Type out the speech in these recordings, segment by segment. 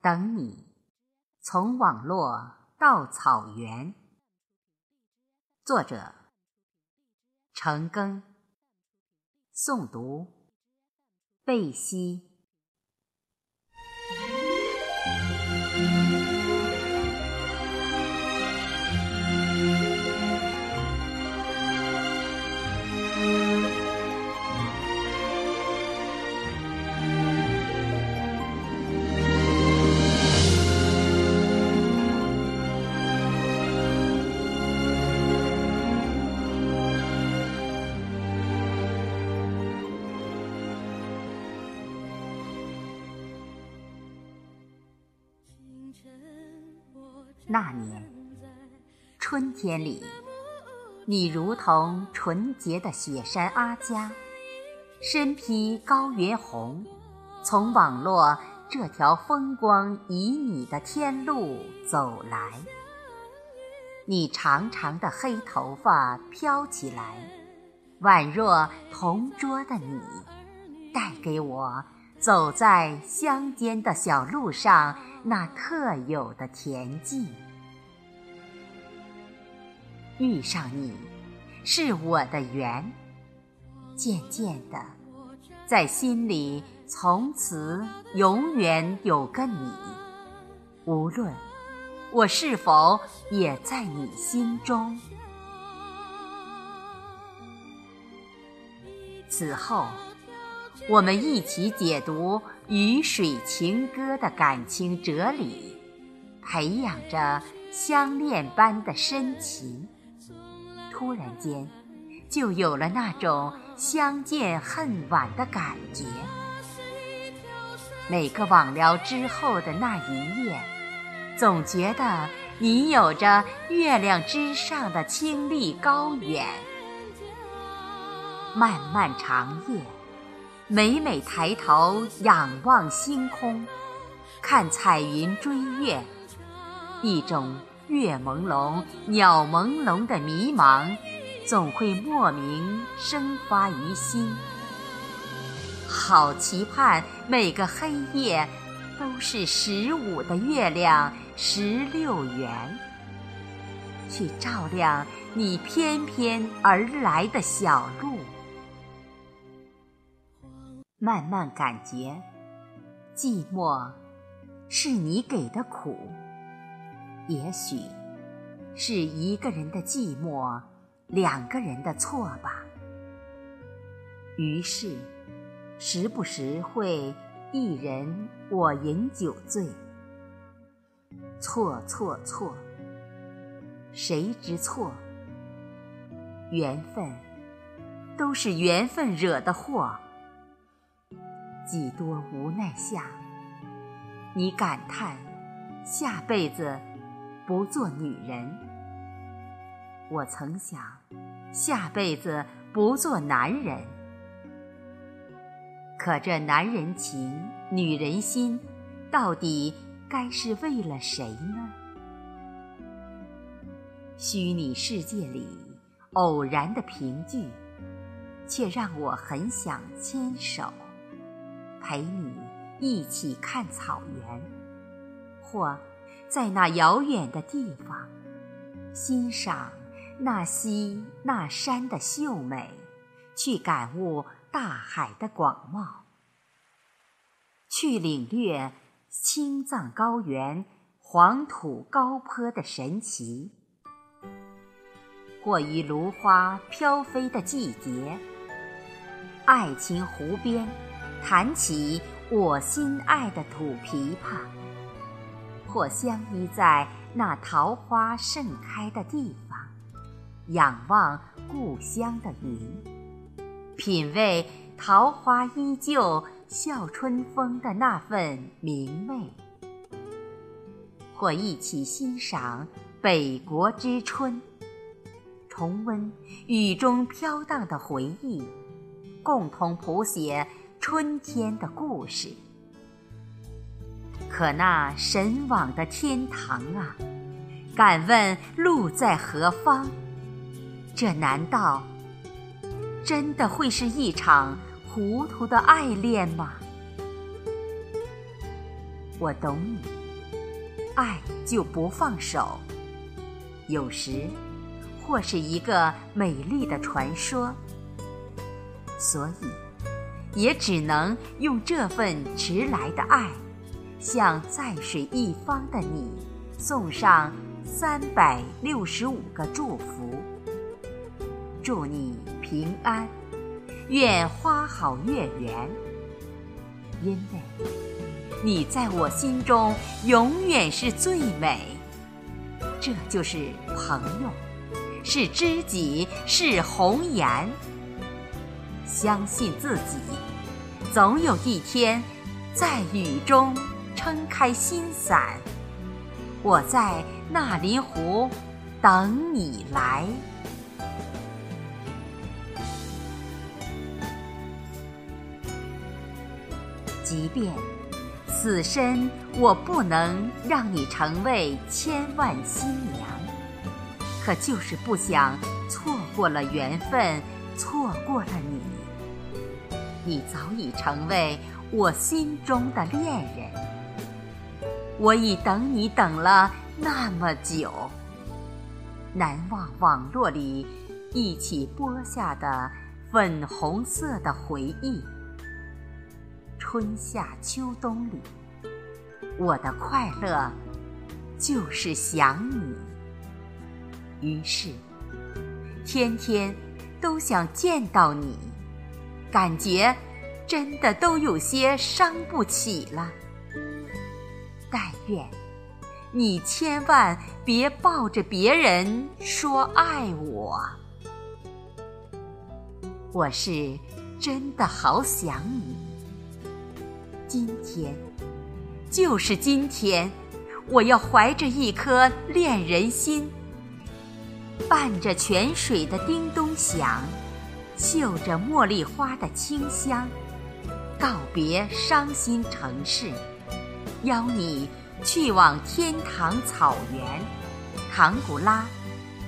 等你，从网络到草原。作者：程庚。诵读：贝西。那年春天里，你如同纯洁的雪山阿佳，身披高原红，从网络这条风光旖旎的天路走来。你长长的黑头发飘起来，宛若同桌的你，带给我走在乡间的小路上。那特有的恬静，遇上你是我的缘，渐渐的，在心里从此永远有个你，无论我是否也在你心中。此后。我们一起解读《雨水情歌》的感情哲理，培养着相恋般的深情。突然间，就有了那种相见恨晚的感觉。每个网聊之后的那一夜，总觉得你有着月亮之上的清丽高远。漫漫长夜。每每抬头仰望星空，看彩云追月，一种月朦胧、鸟朦胧的迷茫，总会莫名生发于心。好期盼每个黑夜都是十五的月亮十六圆，去照亮你翩翩而来的小路。慢慢感觉，寂寞是你给的苦，也许是一个人的寂寞，两个人的错吧。于是，时不时会一人我饮酒醉。错错错，谁知错？缘分都是缘分惹的祸。几多无奈下，你感叹下辈子不做女人。我曾想下辈子不做男人。可这男人情，女人心，到底该是为了谁呢？虚拟世界里偶然的凭据，却让我很想牵手。陪你一起看草原，或在那遥远的地方欣赏那溪那山的秀美，去感悟大海的广袤，去领略青藏高原黄土高坡的神奇，或于芦花飘飞的季节，爱情湖边。弹起我心爱的土琵琶，或相依在那桃花盛开的地方，仰望故乡的云，品味桃花依旧笑春风的那份明媚；或一起欣赏北国之春，重温雨中飘荡的回忆，共同谱写。春天的故事，可那神往的天堂啊，敢问路在何方？这难道真的会是一场糊涂的爱恋吗？我懂你，爱就不放手。有时，或是一个美丽的传说，所以，也只能用这份迟来的爱，向在水一方的你，送上三百六十五个祝福。祝你平安，愿花好月圆，因为你在我心中永远是最美。这就是朋友，是知己，是红颜。相信自己，总有一天，在雨中撑开心伞。我在纳林湖等你来。即便。此生我不能让你成为千万新娘，可就是不想错过了缘分，错过了你。你早已成为我心中的恋人，我已等你等了那么久，难忘网络里一起播下的粉红色的回忆。春夏秋冬里，我的快乐就是想你。于是，天天都想见到你，感觉真的都有些伤不起了。但愿你千万别抱着别人说爱我，我是真的好想你。今天，就是今天，我要怀着一颗恋人心，伴着泉水的叮咚响，嗅着茉莉花的清香，告别伤心城市，邀你去往天堂草原，唐古拉，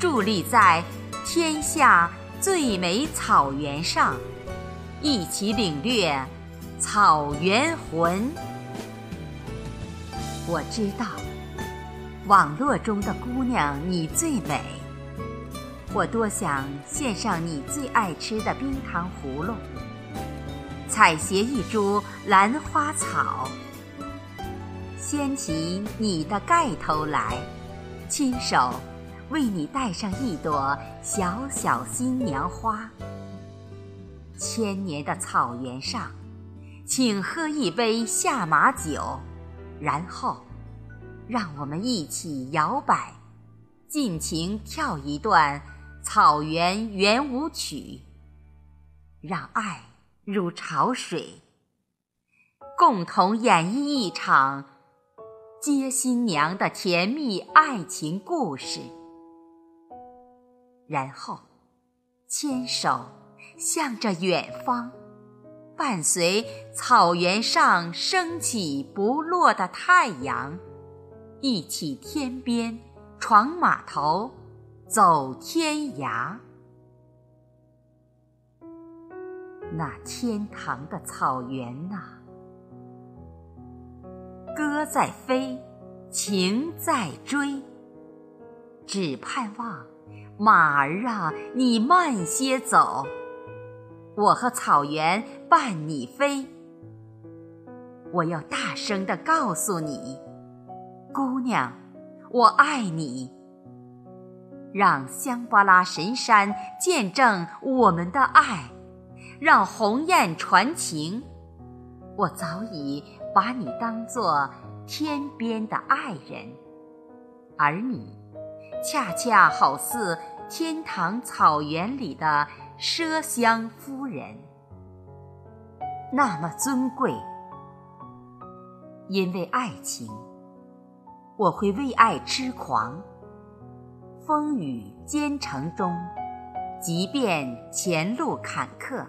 伫立在天下最美草原上，一起领略。草原魂，我知道，网络中的姑娘你最美。我多想献上你最爱吃的冰糖葫芦，采撷一株兰花草，掀起你的盖头来，亲手为你戴上一朵小小新娘花。千年的草原上。请喝一杯下马酒，然后，让我们一起摇摆，尽情跳一段草原圆舞曲，让爱如潮水，共同演绎一场接新娘的甜蜜爱情故事，然后，牵手向着远方。伴随草原上升起不落的太阳，一起天边闯码头，走天涯。那天堂的草原呐，歌在飞，情在追，只盼望马儿啊，你慢些走。我和草原伴你飞，我要大声地告诉你，姑娘，我爱你。让香巴拉神山见证我们的爱，让鸿雁传情。我早已把你当作天边的爱人，而你，恰恰好似天堂草原里的。奢香夫人，那么尊贵。因为爱情，我会为爱痴狂。风雨兼程中，即便前路坎坷，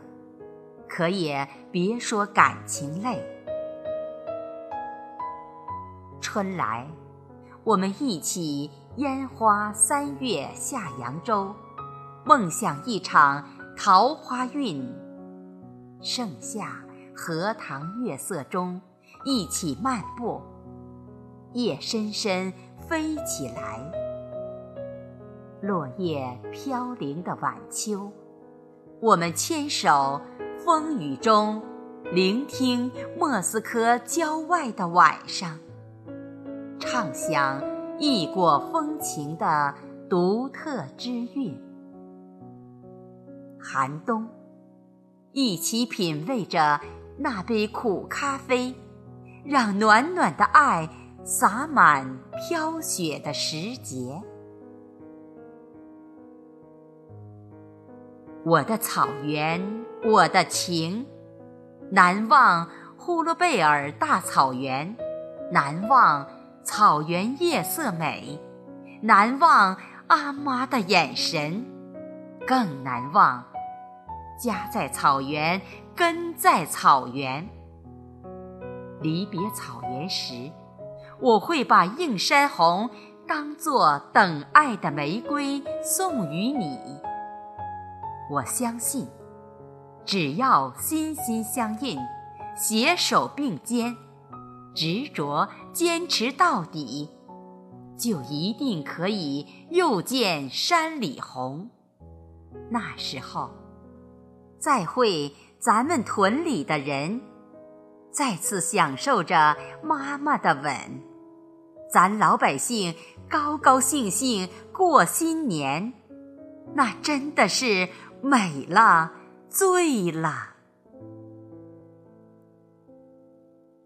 可也别说感情累。春来，我们一起烟花三月下扬州，梦想一场。桃花运，盛夏荷塘月色中，一起漫步，夜深深飞起来。落叶飘零的晚秋，我们牵手风雨中，聆听莫斯科郊外的晚上，畅想异国风情的独特之韵。寒冬，一起品味着那杯苦咖啡，让暖暖的爱洒满飘雪的时节。我的草原，我的情，难忘呼伦贝尔大草原，难忘草原夜色美，难忘阿妈的眼神，更难忘家在草原，根在草原。离别草原时，我会把映山红当作等爱的玫瑰送与你。我相信，只要心心相印，携手并肩，执着坚持到底，就一定可以又见山里红。那时候，再会咱们屯里的人，再次享受着妈妈的吻，咱老百姓高高兴兴过新年，那真的是。美了，醉了。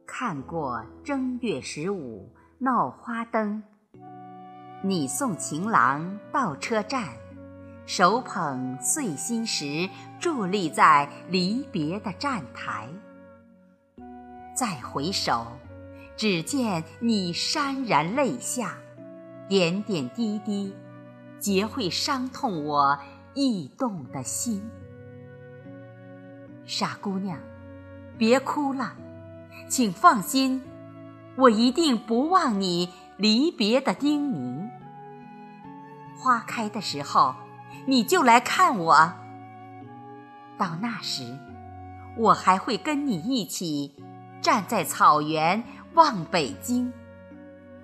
看过正月十五闹花灯，你送情郎到车站，手捧碎心石，伫立在离别的站台。再回首，只见你潸然泪下，点点滴滴，皆会伤痛我。驿动的心，傻姑娘，别哭了，请放心，我一定不忘你离别的叮咛。花开的时候，你就来看我。到那时，我还会跟你一起站在草原望北京，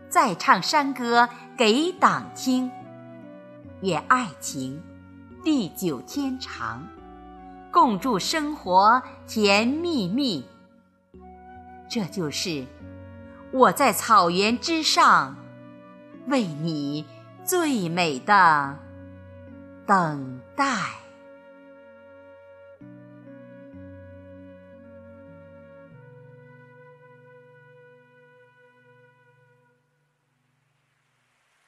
再唱山歌给党听，愿爱情。地久天长，共祝生活甜蜜蜜。这就是我在草原之上，为你最美的等待。